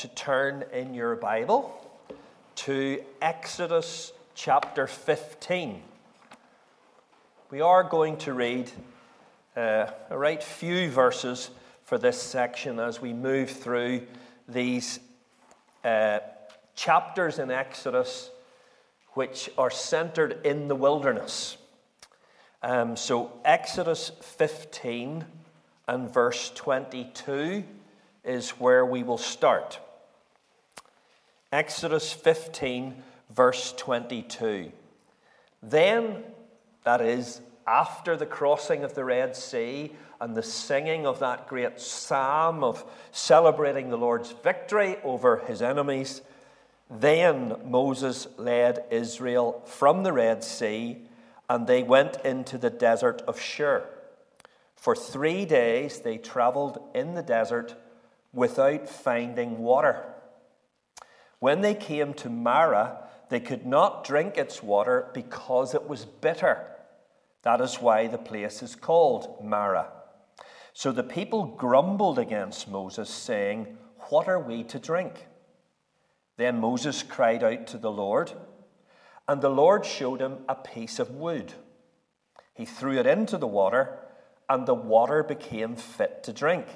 to turn in your Bible to Exodus chapter 15. We are going to read uh, a right few verses for this section as we move through these uh, chapters in Exodus which are centered in the wilderness. Um, so, Exodus 15 and verse 22 is where we will start. Exodus 15, verse 22. Then, that is, after the crossing of the Red Sea and the singing of that great psalm of celebrating the Lord's victory over his enemies, then Moses led Israel from the Red Sea and they went into the desert of Shur. For three days they traveled in the desert without finding water. When they came to Marah, they could not drink its water because it was bitter. That is why the place is called Marah. So the people grumbled against Moses, saying, What are we to drink? Then Moses cried out to the Lord, and the Lord showed him a piece of wood. He threw it into the water, and the water became fit to drink.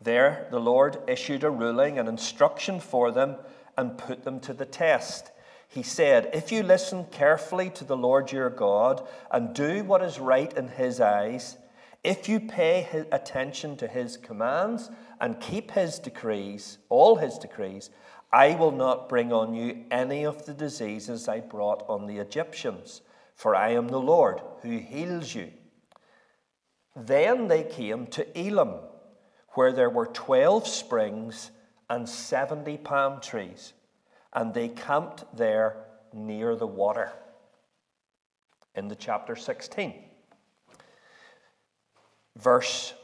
There, the Lord issued a ruling and instruction for them and put them to the test. He said, If you listen carefully to the Lord your God and do what is right in his eyes, if you pay attention to his commands and keep his decrees, all his decrees, I will not bring on you any of the diseases I brought on the Egyptians, for I am the Lord who heals you. Then they came to Elim where there were 12 springs and 70 palm trees, and they camped there near the water. In the chapter 16. Verse,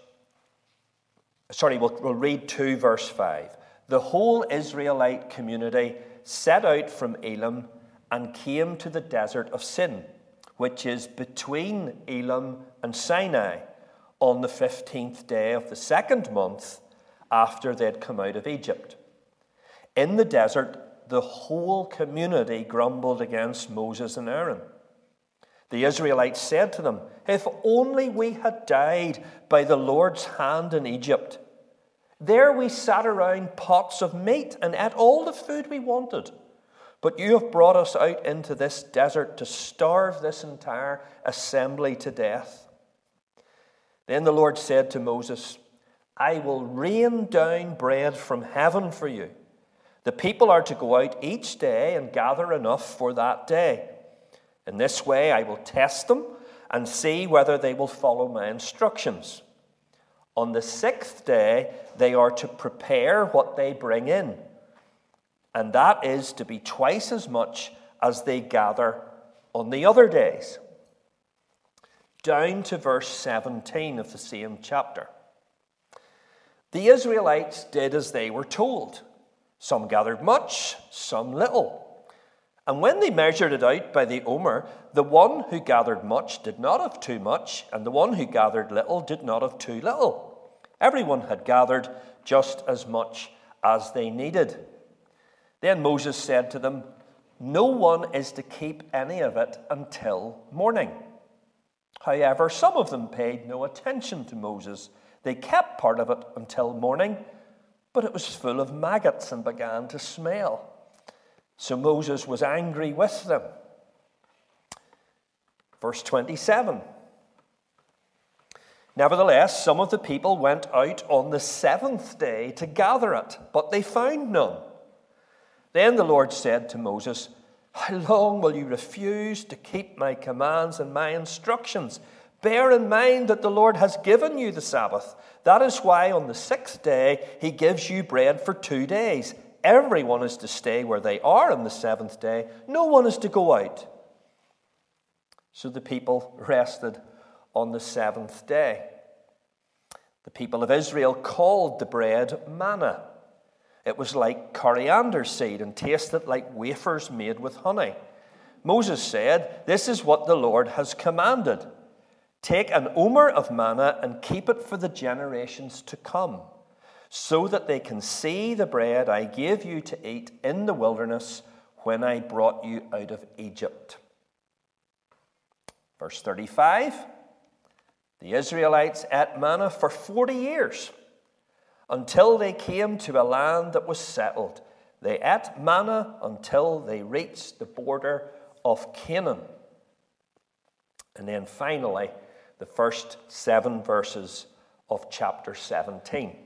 sorry, we'll, we'll read 2 verse 5. The whole Israelite community set out from Elim and came to the desert of Sin, which is between Elim and Sinai on the 15th day of the second month after they'd come out of Egypt. In the desert, the whole community grumbled against Moses and Aaron. The Israelites said to them, If only we had died by the Lord's hand in Egypt. There we sat around pots of meat and ate all the food we wanted. But you have brought us out into this desert to starve this entire assembly to death. Then the Lord said to Moses, I will rain down bread from heaven for you. The people are to go out each day and gather enough for that day. In this way, I will test them and see whether they will follow my instructions. On the sixth day, they are to prepare what they bring in, and that is to be twice as much as they gather on the other days down to verse 17 of the same chapter. The Israelites did as they were told. Some gathered much, some little. And when they measured it out by the omer, the one who gathered much did not have too much, and the one who gathered little did not have too little. Everyone had gathered just as much as they needed. Then Moses said to them, No one is to keep any of it until morning. However, some of them paid no attention to Moses. They kept part of it until morning, but it was full of maggots and began to smell. So Moses was angry with them. Verse 27. Nevertheless, some of the people went out on the seventh day to gather it, but they found none. Then the Lord said to Moses, how long will you refuse to keep my commands and my instructions? Bear in mind that the Lord has given you the Sabbath. That is why on the sixth day he gives you bread for two days. Everyone is to stay where they are on the seventh day, no one is to go out. So the people rested on the seventh day. The people of Israel called the bread manna. It was like coriander seed and tasted like wafers made with honey. Moses said, This is what the Lord has commanded. Take an omer of manna and keep it for the generations to come. so that they can see the bread I gave you to eat in the wilderness when I brought you out of Egypt. Verse 35 The Israelites ate manna for 40 years until they came to a land that was settled. They ate manna until they reached the border of Canaan. And then finally, the first seven verses of chapter 17.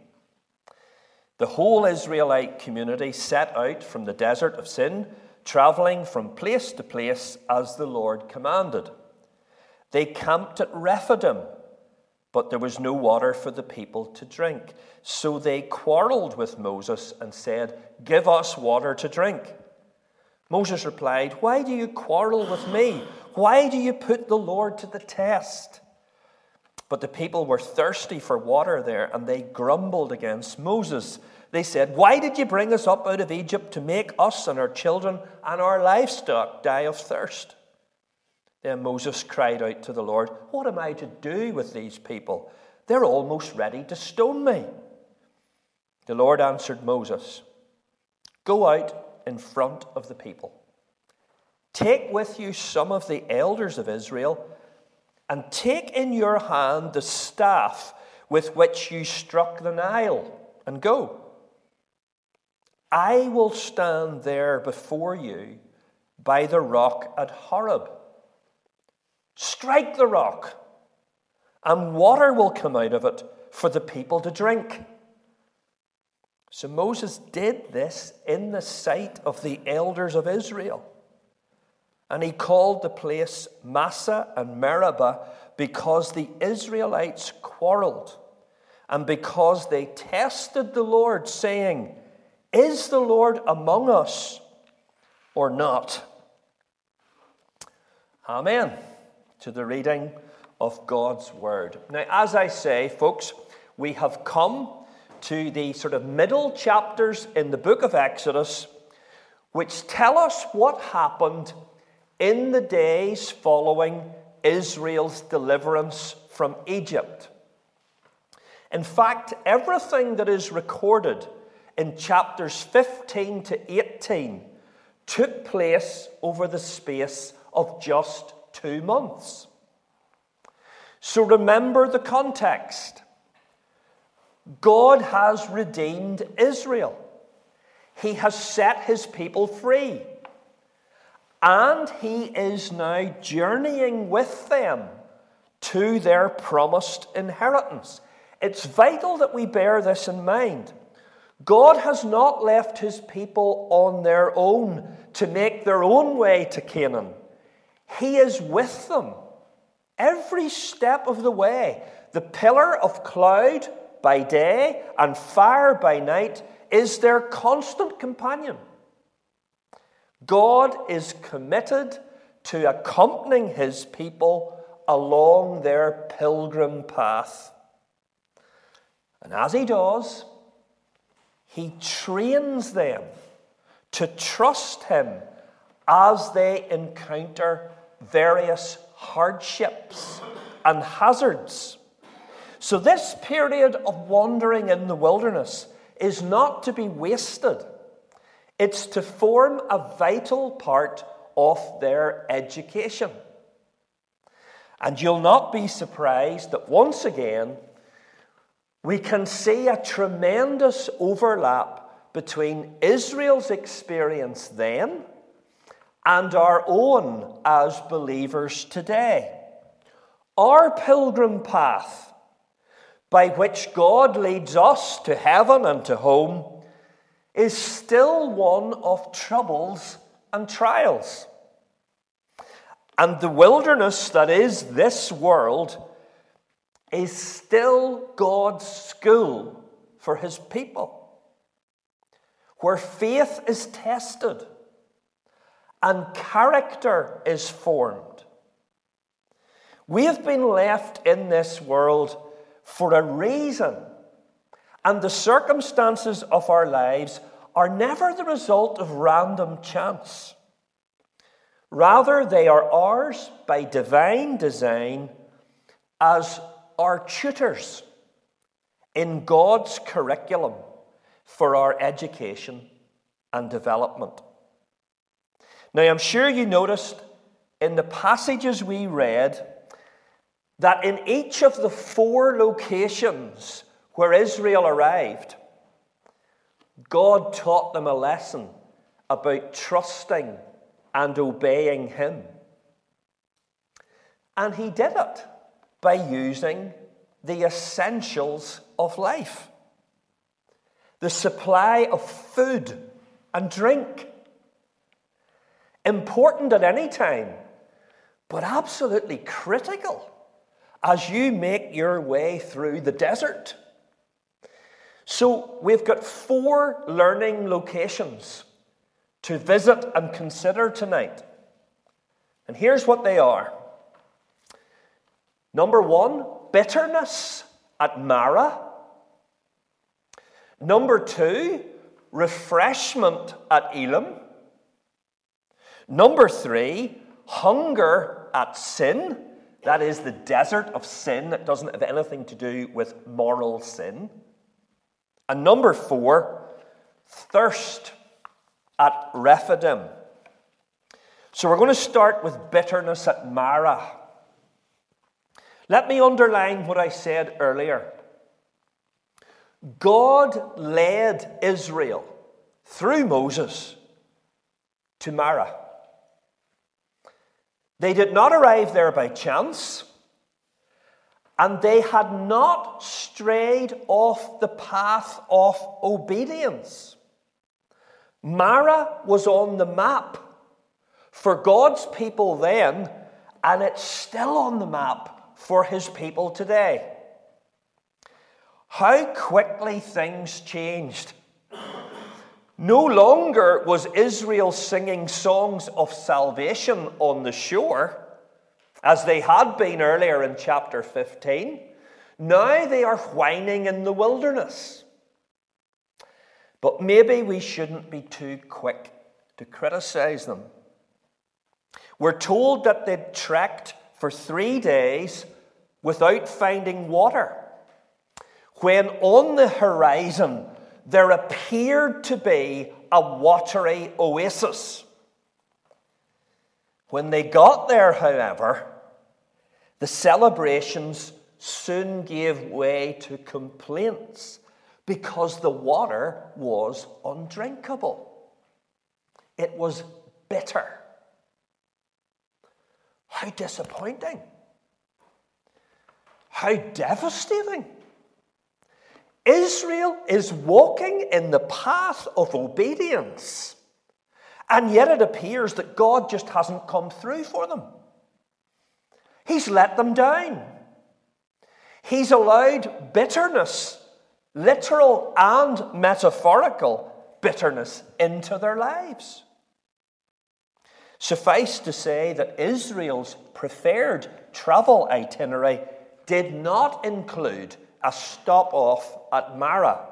The whole Israelite community set out from the desert of Sin, traveling from place to place as the Lord commanded. They camped at Rephidim, but there was no water for the people to drink. So they quarreled with Moses and said, Give us water to drink. Moses replied, Why do you quarrel with me? Why do you put the Lord to the test? But the people were thirsty for water there, and they grumbled against Moses. They said, Why did you bring us up out of Egypt to make us and our children and our livestock die of thirst? Then Moses cried out to the Lord, What am I to do with these people? They're almost ready to stone me. The Lord answered Moses, Go out in front of the people. Take with you some of the elders of Israel and take in your hand the staff with which you struck the Nile, and go. I will stand there before you by the rock at Horeb. Strike the rock, and water will come out of it for the people to drink. So Moses did this in the sight of the elders of Israel. And he called the place Massah and Meribah because the Israelites quarreled and because they tested the Lord, saying, Is the Lord among us or not? Amen. To the reading of God's Word. Now, as I say, folks, we have come to the sort of middle chapters in the book of Exodus, which tell us what happened in the days following Israel's deliverance from Egypt. In fact, everything that is recorded in chapters 15 to 18 took place over the space of just two months. So remember the context. God has redeemed Israel. He has set his people free. And he is now journeying with them to their promised inheritance. It's vital that we bear this in mind. God has not left his people on their own to make their own way to Canaan. He is with them every step of the way. The pillar of cloud by day and fire by night is their constant companion. God is committed to accompanying his people along their pilgrim path. And as he does, he trains them to trust him as they encounter various hardships and hazards. So, this period of wandering in the wilderness is not to be wasted. It's to form a vital part of their education. And you'll not be surprised that once again, we can see a tremendous overlap between Israel's experience then and our own as believers today. Our pilgrim path, by which God leads us to heaven and to home, is still one of troubles and trials. And the wilderness that is this world is still God's school for his people, where faith is tested and character is formed. We have been left in this world for a reason, and the circumstances of our lives are never the result of random chance. Rather, they are ours by divine design as our tutors in God's curriculum for our education and development. Now, I'm sure you noticed in the passages we read that in each of the four locations where Israel arrived, God taught them a lesson about trusting and obeying Him. And He did it by using the essentials of life the supply of food and drink. Important at any time, but absolutely critical as you make your way through the desert. So, we've got four learning locations to visit and consider tonight. And here's what they are Number one, bitterness at Marah. Number two, refreshment at Elim. Number three, hunger at Sin. That is the desert of Sin that doesn't have anything to do with moral sin. And number four, thirst at Rephidim. So we're going to start with bitterness at Marah. Let me underline what I said earlier. God led Israel through Moses to Marah. They did not arrive there by chance, and they had not strayed off the path of obedience. Marah was on the map for God's people then, and it's still on the map for his people today. How quickly things changed. No longer was Israel singing songs of salvation on the shore, as they had been earlier in chapter 15. Now they are whining in the wilderness. But maybe we shouldn't be too quick to criticize them. We're told that they trekked for three days without finding water, when on the horizon there appeared to be a watery oasis. When they got there, however, the celebrations soon gave way to complaints because the water was undrinkable. It was bitter. How disappointing! How devastating! Israel is walking in the path of obedience, and yet it appears that God just hasn't come through for them. He's let them down. He's allowed bitterness, literal and metaphorical bitterness, into their lives. Suffice to say that Israel's preferred travel itinerary did not include a stop off at Marah.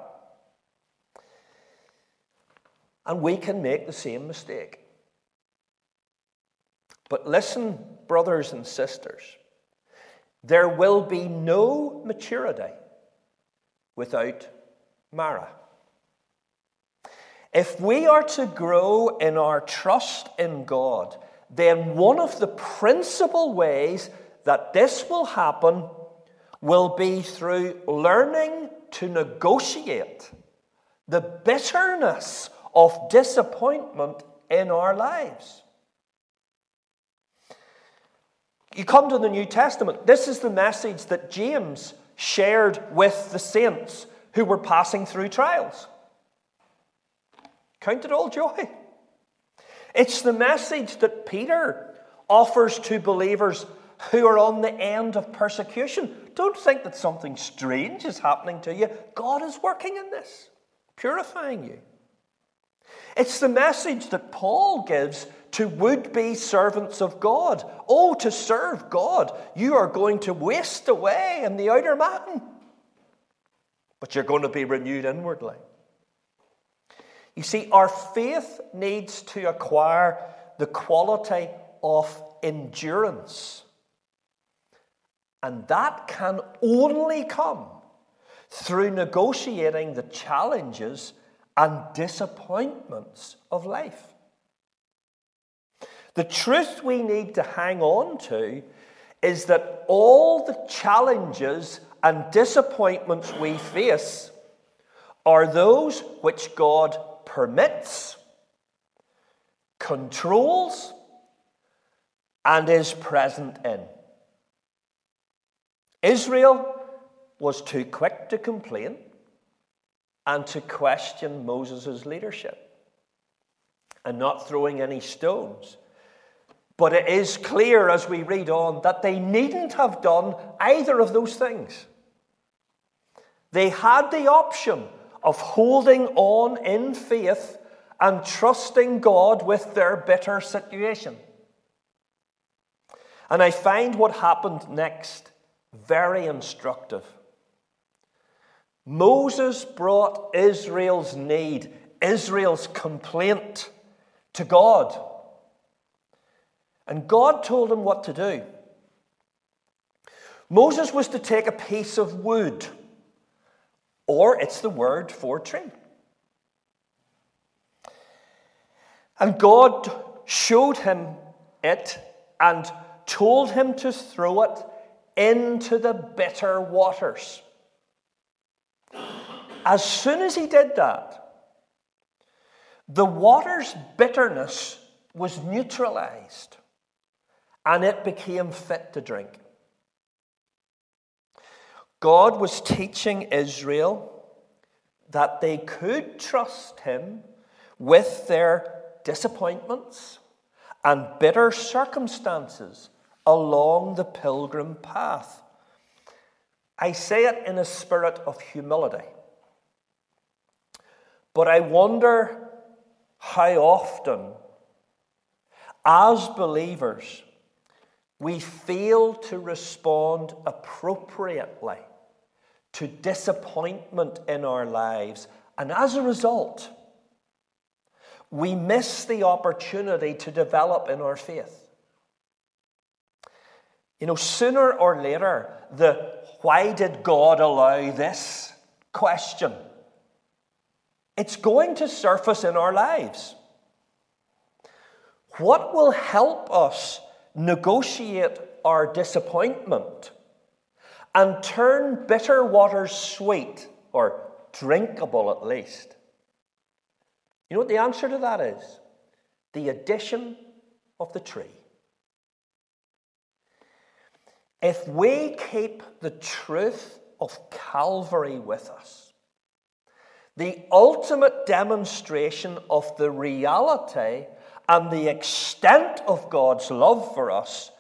And we can make the same mistake. But listen, brothers and sisters, there will be no maturity without Marah. If we are to grow in our trust in God, then one of the principal ways that this will happen will be through learning to negotiate the bitterness of disappointment in our lives. You come to the New Testament, this is the message that James shared with the saints who were passing through trials. Count it all joy. It's the message that Peter offers to believers who are on the end of persecution. Don't think that something strange is happening to you. God is working in this, purifying you. It's the message that Paul gives to would be servants of God. Oh, to serve God, you are going to waste away in the outer man, but you're going to be renewed inwardly. You see, our faith needs to acquire the quality of endurance. And that can only come through negotiating the challenges and disappointments of life. The truth we need to hang on to is that all the challenges and disappointments we face are those which God permits, controls, and is present in. Israel was too quick to complain and to question Moses' leadership and not throwing any stones. But it is clear as we read on that they needn't have done either of those things. They had the option of holding on in faith and trusting God with their bitter situation. And I find what happened next very instructive. Moses brought Israel's need, Israel's complaint to God. And God told him what to do. Moses was to take a piece of wood, or it's the word for tree. And God showed him it and told him to throw it into the bitter waters. As soon as he did that, the water's bitterness was neutralized and it became fit to drink. God was teaching Israel that they could trust Him with their disappointments and bitter circumstances along the pilgrim path. I say it in a spirit of humility. But I wonder how often, as believers, we fail to respond appropriately to disappointment in our lives, and as a result, we miss the opportunity to develop in our faith. You know, sooner or later, the why did God allow this question, it's going to surface in our lives. What will help us negotiate our disappointment and turn bitter waters sweet or drinkable at least? You know what the answer to that is? The addition of the tree. If we keep the truth of Calvary with us, the ultimate demonstration of the reality and the extent of God's love for us,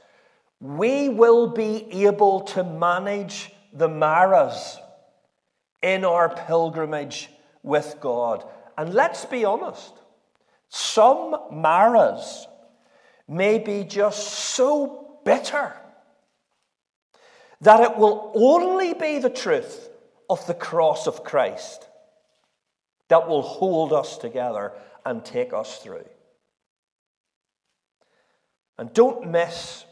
we will be able to manage the Marahs in our pilgrimage with God. And let's be honest, some Marahs may be just so bitter that it will only be the truth of the cross of Christ that will hold us together and take us through. And don't miss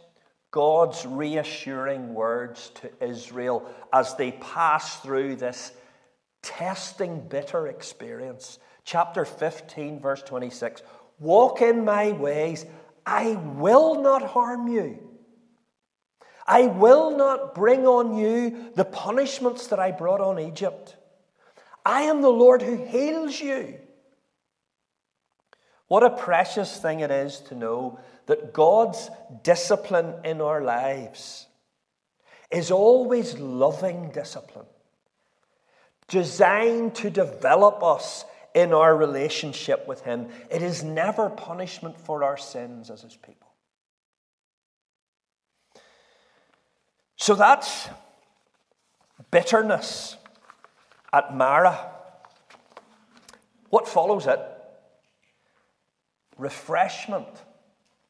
God's reassuring words to Israel as they pass through this testing, bitter experience. Chapter 15, verse 26 Walk in my ways, I will not harm you. I will not bring on you the punishments that I brought on Egypt. I am the Lord who heals you. What a precious thing it is to know that God's discipline in our lives is always loving discipline, designed to develop us in our relationship with Him. It is never punishment for our sins as His people. So that's bitterness at Marah. What follows it? Refreshment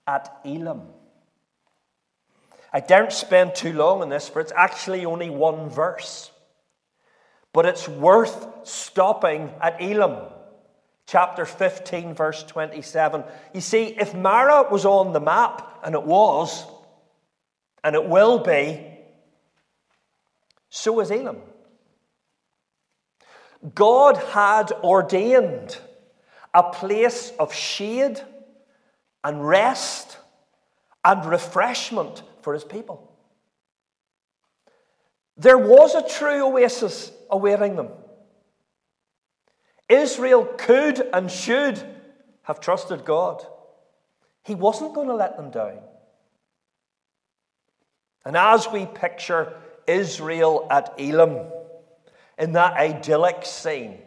at Elim. I don't spend too long on this, for it's actually only one verse. But it's worth stopping at Elim, chapter 15, verse 27. You see, if Marah was on the map, and it was, and it will be, so is Elim. God had ordained a place of shade and rest and refreshment for his people. There was a true oasis awaiting them. Israel could and should have trusted God. He wasn't going to let them down. And as we picture Israel at Elim, in that idyllic scene,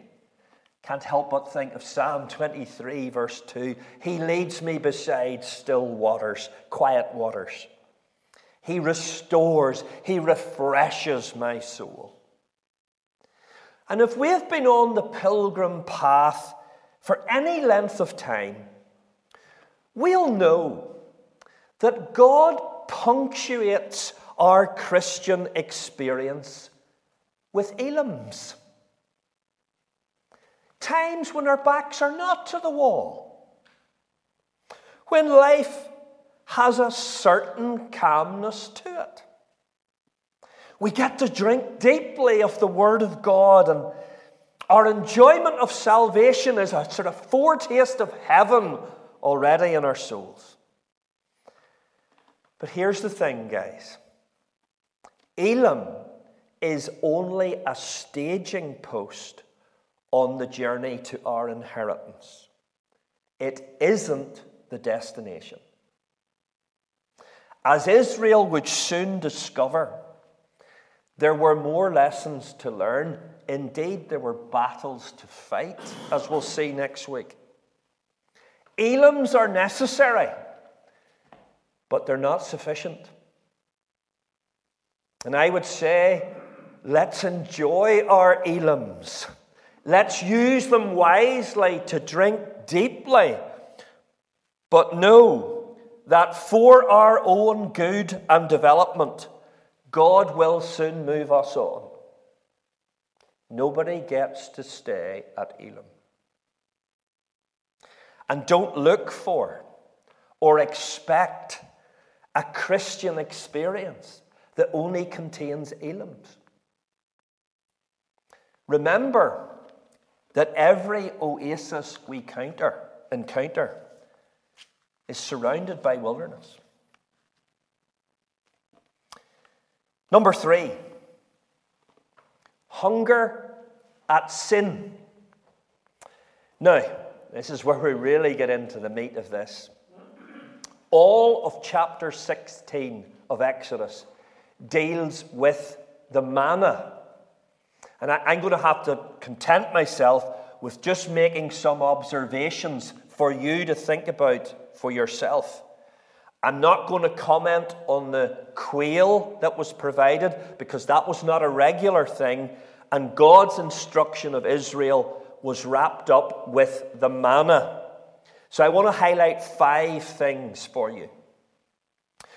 can't help but think of Psalm 23, verse 2. He leads me beside still waters, quiet waters. He restores, He refreshes my soul. And if we've been on the pilgrim path for any length of time, we'll know that God punctuates our Christian experience with elims. Times when our backs are not to the wall. When life has a certain calmness to it. We get to drink deeply of the Word of God, and our enjoyment of salvation is a sort of foretaste of heaven already in our souls. But here's the thing, guys Elim is only a staging post on the journey to our inheritance, it isn't the destination. As Israel would soon discover, there were more lessons to learn. Indeed, there were battles to fight, as we'll see next week. Elims are necessary, but they're not sufficient. And I would say, let's enjoy our Elims. Let's use them wisely to drink deeply. But know that for our own good and development, God will soon move us on. Nobody gets to stay at Elim. And don't look for or expect a Christian experience that only contains Elims. Remember that every oasis we counter, encounter is surrounded by wilderness. Number three, hunger at Sin. Now, this is where we really get into the meat of this. All of chapter 16 of Exodus deals with the manna. And I, am going to have to content myself with just making some observations for you to think about for yourself. I'm not going to comment on the quail that was provided because that was not a regular thing, and God's instruction of Israel was wrapped up with the manna. So I want to highlight five things for you.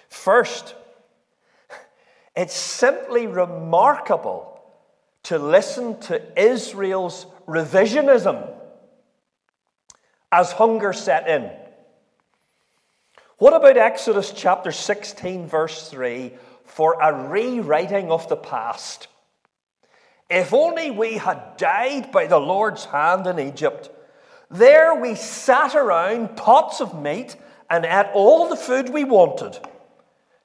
First, it's simply remarkable to listen to Israel's revisionism as hunger set in. What about Exodus chapter 16, verse 3, for a rewriting of the past? If only we had died by the Lord's hand in Egypt. There we sat around pots of meat and ate all the food we wanted.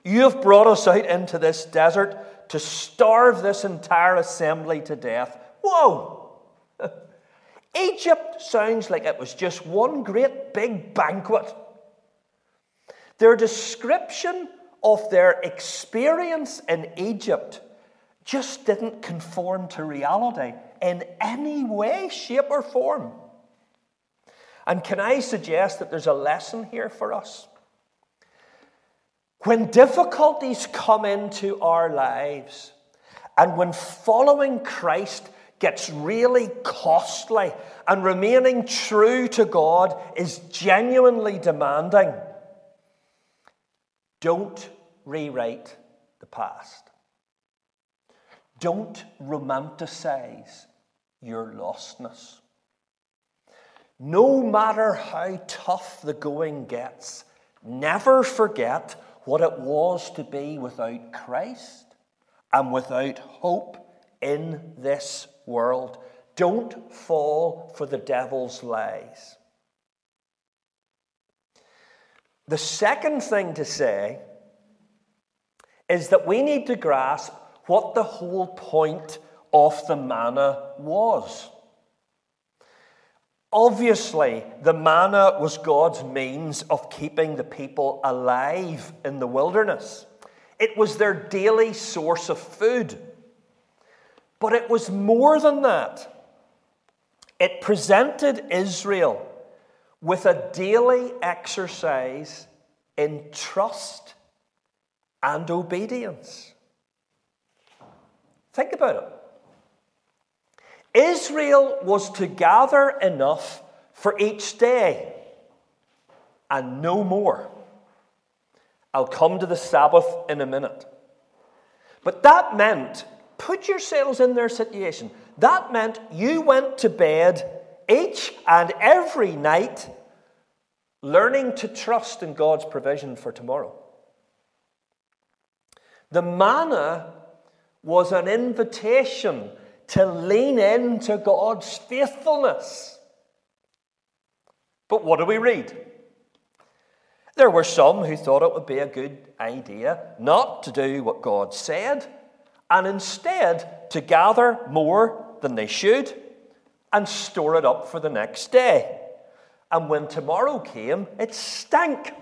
You have brought us out into this desert to starve this entire assembly to death. Whoa! Egypt sounds like it was just one great big banquet. Their description of their experience in Egypt just didn't conform to reality in any way, shape, or form. And can I suggest that there's a lesson here for us? When difficulties come into our lives, and when following Christ gets really costly and remaining true to God is genuinely demanding, don't rewrite the past. Don't romanticize your lostness. No matter how tough the going gets, never forget what it was to be without Christ and without hope in this world. Don't fall for the devil's lies. The second thing to say is that we need to grasp what the whole point of the manna was. Obviously, the manna was God's means of keeping the people alive in the wilderness. It was their daily source of food. But it was more than that. It presented Israel with a daily exercise in trust and obedience. Think about it. Israel was to gather enough for each day and no more. I'll come to the Sabbath in a minute. But that meant, put yourselves in their situation, that meant you went to bed each and every night learning to trust in God's provision for tomorrow. The manna was an invitation to lean into God's faithfulness. But what do we read? There were some who thought it would be a good idea not to do what God said, and instead to gather more than they should and store it up for the next day. And when tomorrow came, it stank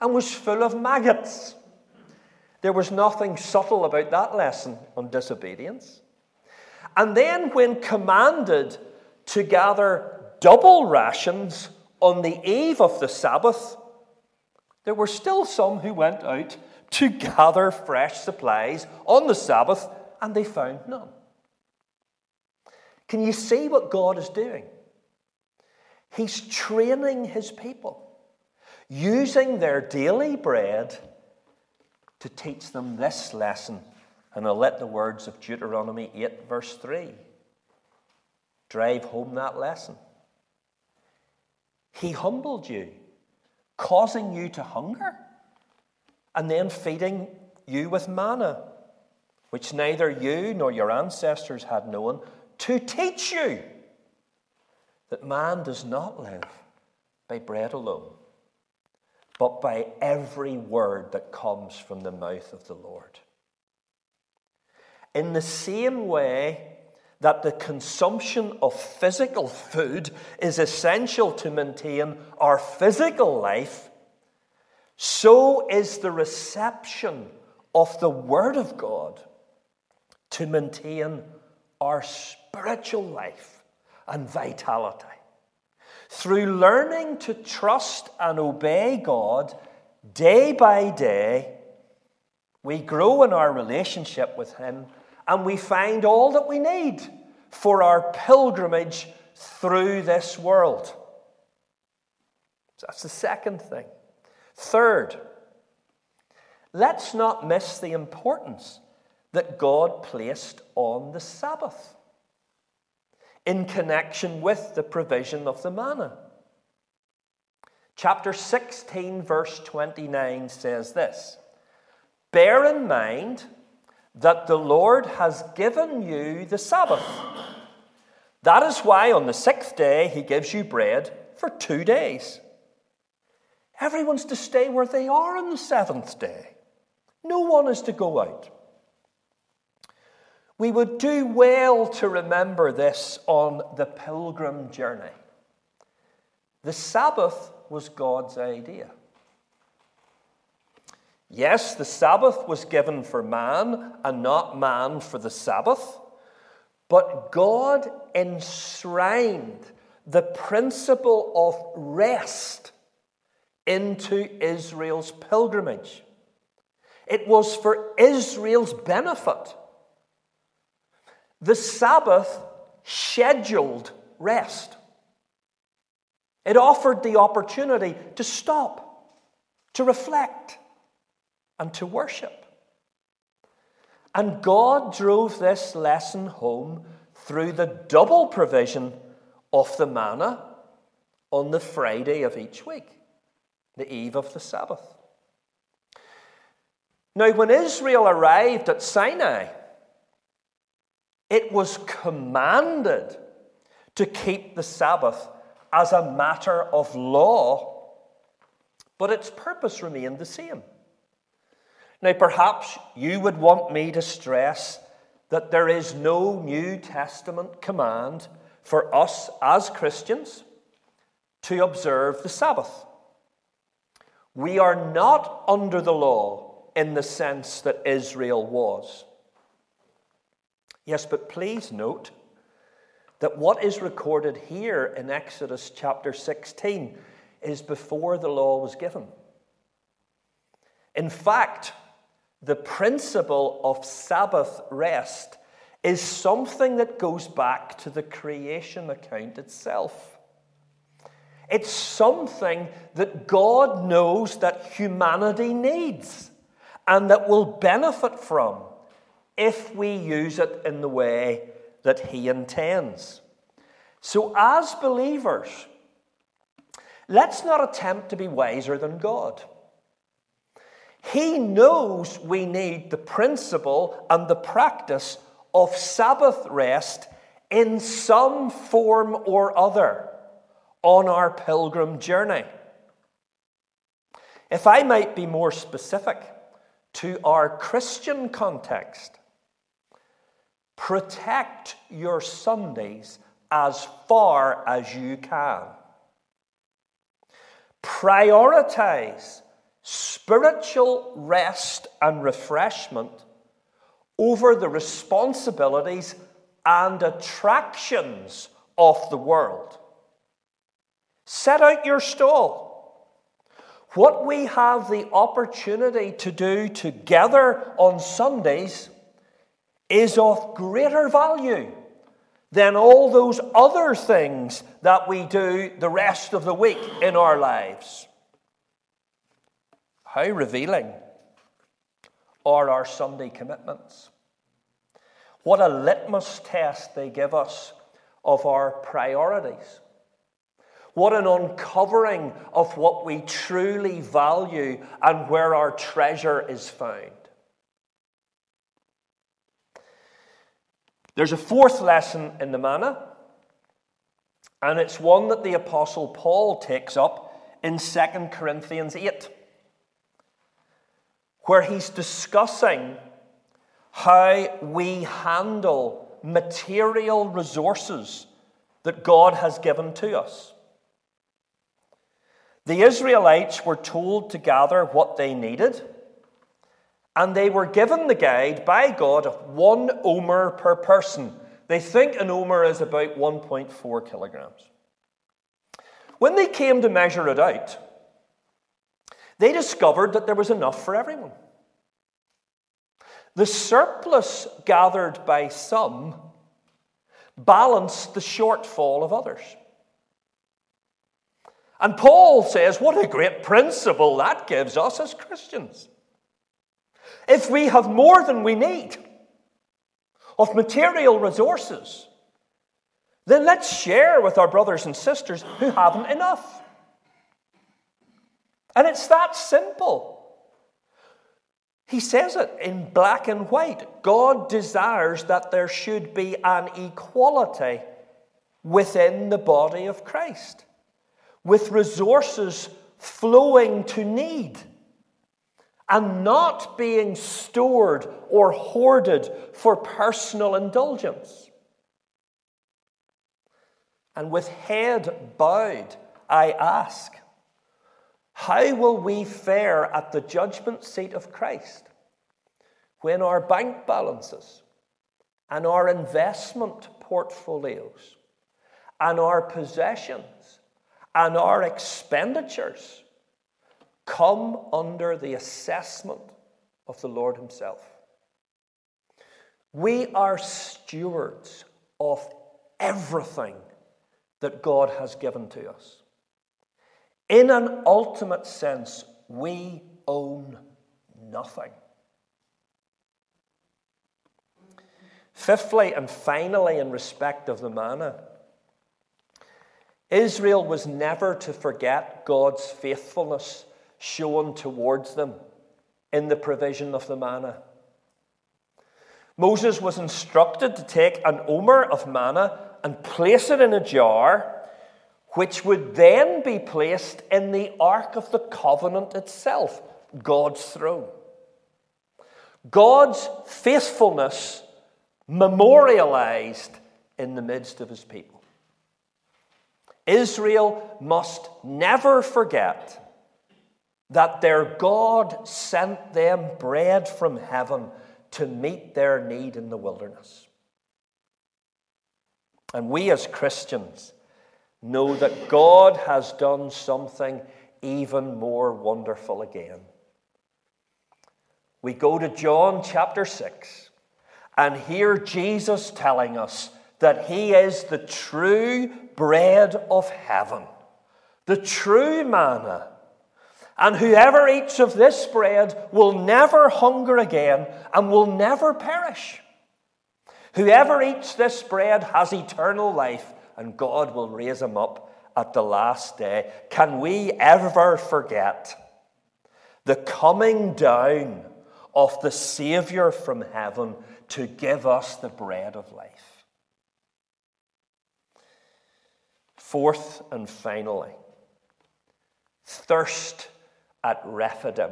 and was full of maggots. There was nothing subtle about that lesson on disobedience. And then, when commanded to gather double rations on the eve of the Sabbath, there were still some who went out to gather fresh supplies on the Sabbath and they found none. Can you see what God is doing? He's training his people, using their daily bread to teach them this lesson and I'll let the words of Deuteronomy 8, verse 3, drive home that lesson. He humbled you, causing you to hunger, and then feeding you with manna, which neither you nor your ancestors had known, to teach you that man does not live by bread alone, but by every word that comes from the mouth of the Lord. In the same way that the consumption of physical food is essential to maintain our physical life, so is the reception of the Word of God to maintain our spiritual life and vitality. Through learning to trust and obey God day by day, we grow in our relationship with Him and we find all that we need for our pilgrimage through this world. So that's the second thing. Third, let's not miss the importance that God placed on the Sabbath in connection with the provision of the manna. Chapter 16, verse 29 says this Bear in mind that the Lord has given you the Sabbath. That is why on the sixth day he gives you bread for two days. Everyone's to stay where they are on the seventh day. No one is to go out. We would do well to remember this on the pilgrim journey. The Sabbath was God's idea. Yes, the Sabbath was given for man and not man for the Sabbath, but God enshrined the principle of rest into Israel's pilgrimage. It was for Israel's benefit. The Sabbath scheduled rest. It offered the opportunity to stop, to reflect, and to worship. And God drove this lesson home through the double provision of the manna on the Friday of each week, the eve of the Sabbath. Now, when Israel arrived at Sinai, it was commanded to keep the Sabbath as a matter of law, but its purpose remained the same. Now, perhaps you would want me to stress that there is no New Testament command for us as Christians to observe the Sabbath. We are not under the law in the sense that Israel was. Yes, but please note that what is recorded here in Exodus chapter 16 is before the law was given. In fact, the principle of Sabbath rest is something that goes back to the creation account itself. It's something that God knows that humanity needs and that will benefit from if we use it in the way that He intends. So, as believers, let's not attempt to be wiser than God. He knows we need the principle and the practice of Sabbath rest in some form or other on our pilgrim journey. If I might be more specific to our Christian context, protect your Sundays as far as you can. Prioritize spiritual rest and refreshment over the responsibilities and attractions of the world. Set out your stall. What we have the opportunity to do together on Sundays is of greater value than all those other things that we do the rest of the week in our lives. How revealing are our Sunday commitments? What a litmus test they give us of our priorities. What an uncovering of what we truly value and where our treasure is found. There's a fourth lesson in the manna, and it's one that the Apostle Paul takes up in 2 Corinthians 8 where he's discussing how we handle material resources that God has given to us. The Israelites were told to gather what they needed, and they were given the guide by God of one omer per person. They think an omer is about 1.4 kilograms. When they came to measure it out, they discovered that there was enough for everyone. The surplus gathered by some balanced the shortfall of others. And Paul says, What a great principle that gives us as Christians. If we have more than we need of material resources, then let's share with our brothers and sisters who haven't enough. And it's that simple. He says it in black and white. God desires that there should be an equality within the body of Christ, with resources flowing to need and not being stored or hoarded for personal indulgence. And with head bowed, I ask, how will we fare at the judgment seat of Christ when our bank balances and our investment portfolios and our possessions and our expenditures come under the assessment of the Lord Himself? We are stewards of everything that God has given to us. In an ultimate sense, we own nothing. Fifthly and finally, in respect of the manna, Israel was never to forget God's faithfulness shown towards them in the provision of the manna. Moses was instructed to take an omer of manna and place it in a jar, which would then be placed in the Ark of the Covenant itself, God's throne. God's faithfulness memorialized in the midst of his people. Israel must never forget that their God sent them bread from heaven to meet their need in the wilderness. And we as Christians know that God has done something even more wonderful again. We go to John chapter 6 and hear Jesus telling us that He is the true bread of heaven, the true manna. And whoever eats of this bread will never hunger again and will never perish. Whoever eats this bread has eternal life, and God will raise him up at the last day. Can we ever forget the coming down of the Savior from heaven to give us the bread of life. Fourth and finally, thirst at Rephidim.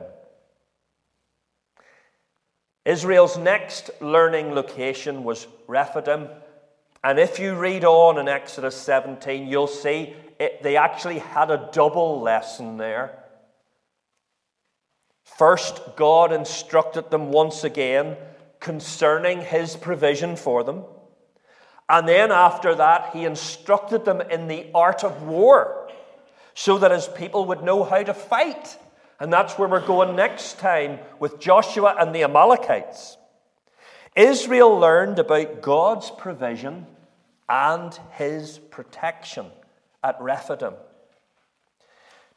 Israel's next learning location was Rephidim. And if you read on in Exodus 17, you'll see it, they actually had a double lesson there. First, God instructed them once again concerning his provision for them. And then after that, he instructed them in the art of war so that his people would know how to fight. And that's where we're going next time with Joshua and the Amalekites. Israel learned about God's provision and his protection at Rephidim.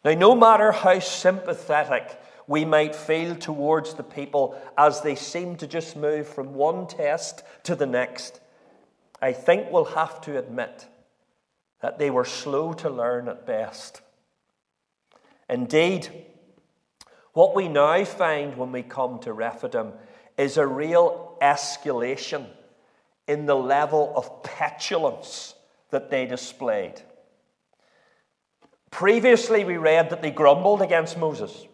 Now, no matter how sympathetic we might feel towards the people as they seem to just move from one test to the next, I think we'll have to admit that they were slow to learn at best. Indeed, what we now find when we come to Rephidim is a real escalation in the level of petulance that they displayed. Previously, we read that they grumbled against Moses.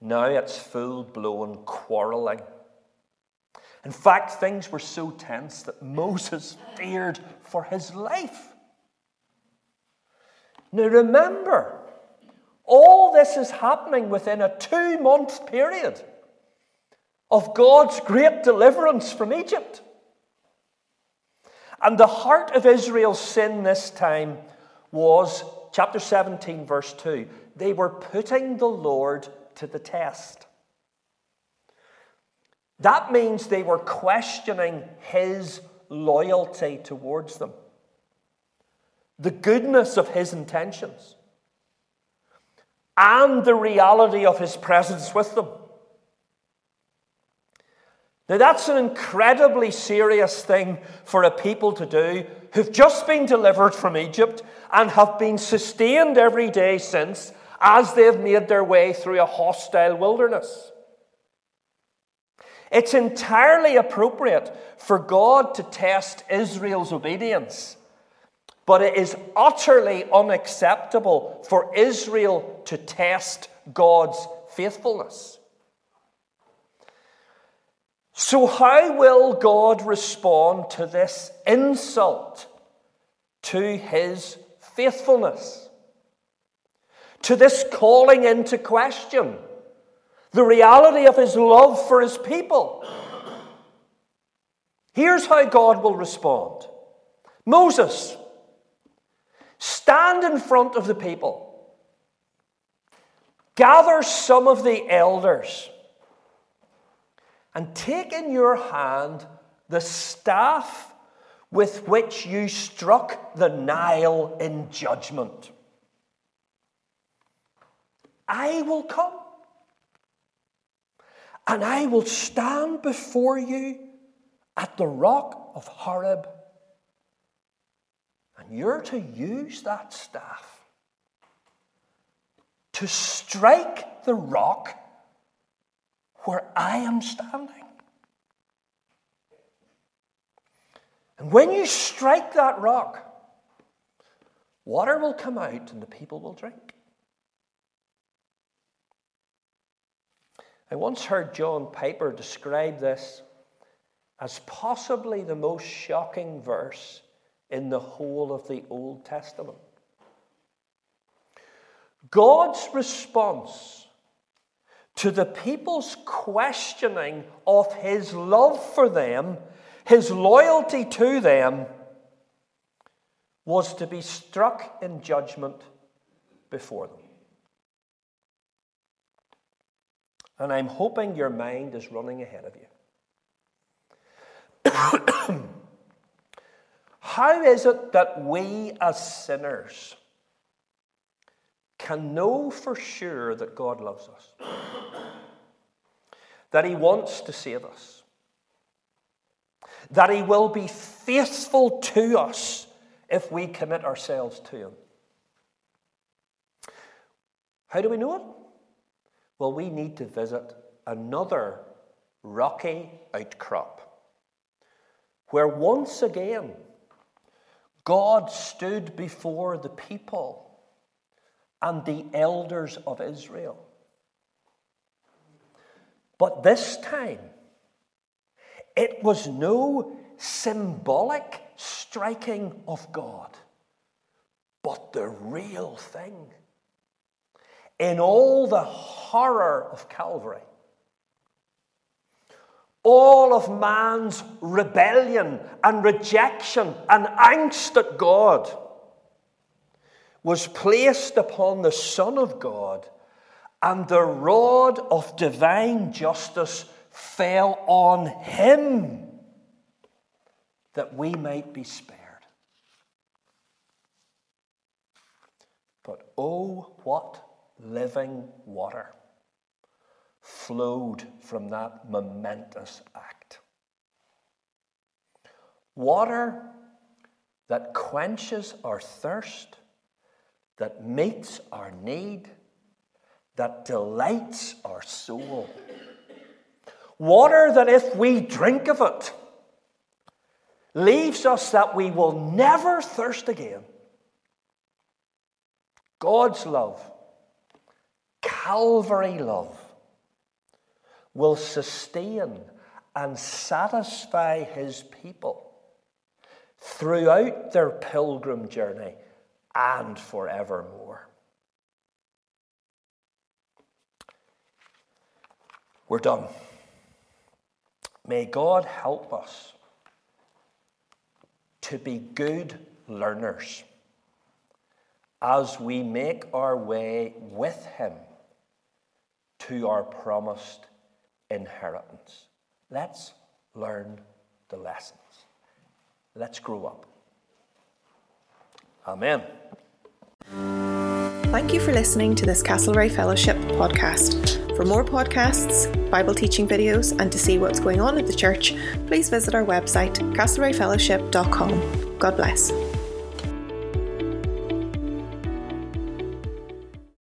Now it's full blown quarreling. In fact, things were so tense that Moses feared for his life. Now remember, all this is happening within a two month period of God's great deliverance from Egypt. And the heart of Israel's sin this time was, chapter 17, verse 2, they were putting the Lord to the test. That means they were questioning his loyalty towards them, the goodness of his intentions, and the reality of his presence with them. Now, that's an incredibly serious thing for a people to do who've just been delivered from Egypt and have been sustained every day since as they've made their way through a hostile wilderness. It's entirely appropriate for God to test Israel's obedience, but it is utterly unacceptable for Israel to test God's faithfulness. So, how will God respond to this insult to his faithfulness? to this calling into question the reality of his love for his people. Here's how God will respond Moses, stand in front of the people, gather some of the elders, and take in your hand the staff with which you struck the Nile in judgment. I will come. And I will stand before you at the rock of Horeb. And you're to use that staff to strike the rock where I am standing. And when you strike that rock, water will come out and the people will drink. I once heard John Piper describe this as possibly the most shocking verse in the whole of the Old Testament. God's response to the people's questioning of his love for them, his loyalty to them, was to be struck in judgment before them. And I'm hoping your mind is running ahead of you. How is it that we as sinners can know for sure that God loves us? That He wants to save us? That He will be faithful to us if we commit ourselves to Him? How do we know it? Well, we need to visit another rocky outcrop where once again God stood before the people and the elders of Israel. But this time, it was no symbolic striking of God, but the real thing. In all the horror of Calvary, all of man's rebellion and rejection and angst at God was placed upon the Son of God, and the rod of divine justice fell on him that we might be spared. But oh, what living water flowed from that momentous act. Water that quenches our thirst, that meets our need, that delights our soul. Water that, if we drink of it, leaves us that we will never thirst again. God's love Calvary love will sustain and satisfy his people throughout their pilgrim journey and forevermore. We're done. May God help us to be good learners as we make our way with Him to our promised inheritance. Let's learn the lessons. Let's grow up. Amen. Thank you for listening to this Castlereagh Fellowship podcast. For more podcasts, Bible teaching videos, and to see what's going on at the church, please visit our website, castlereaghfellowship.com. God bless.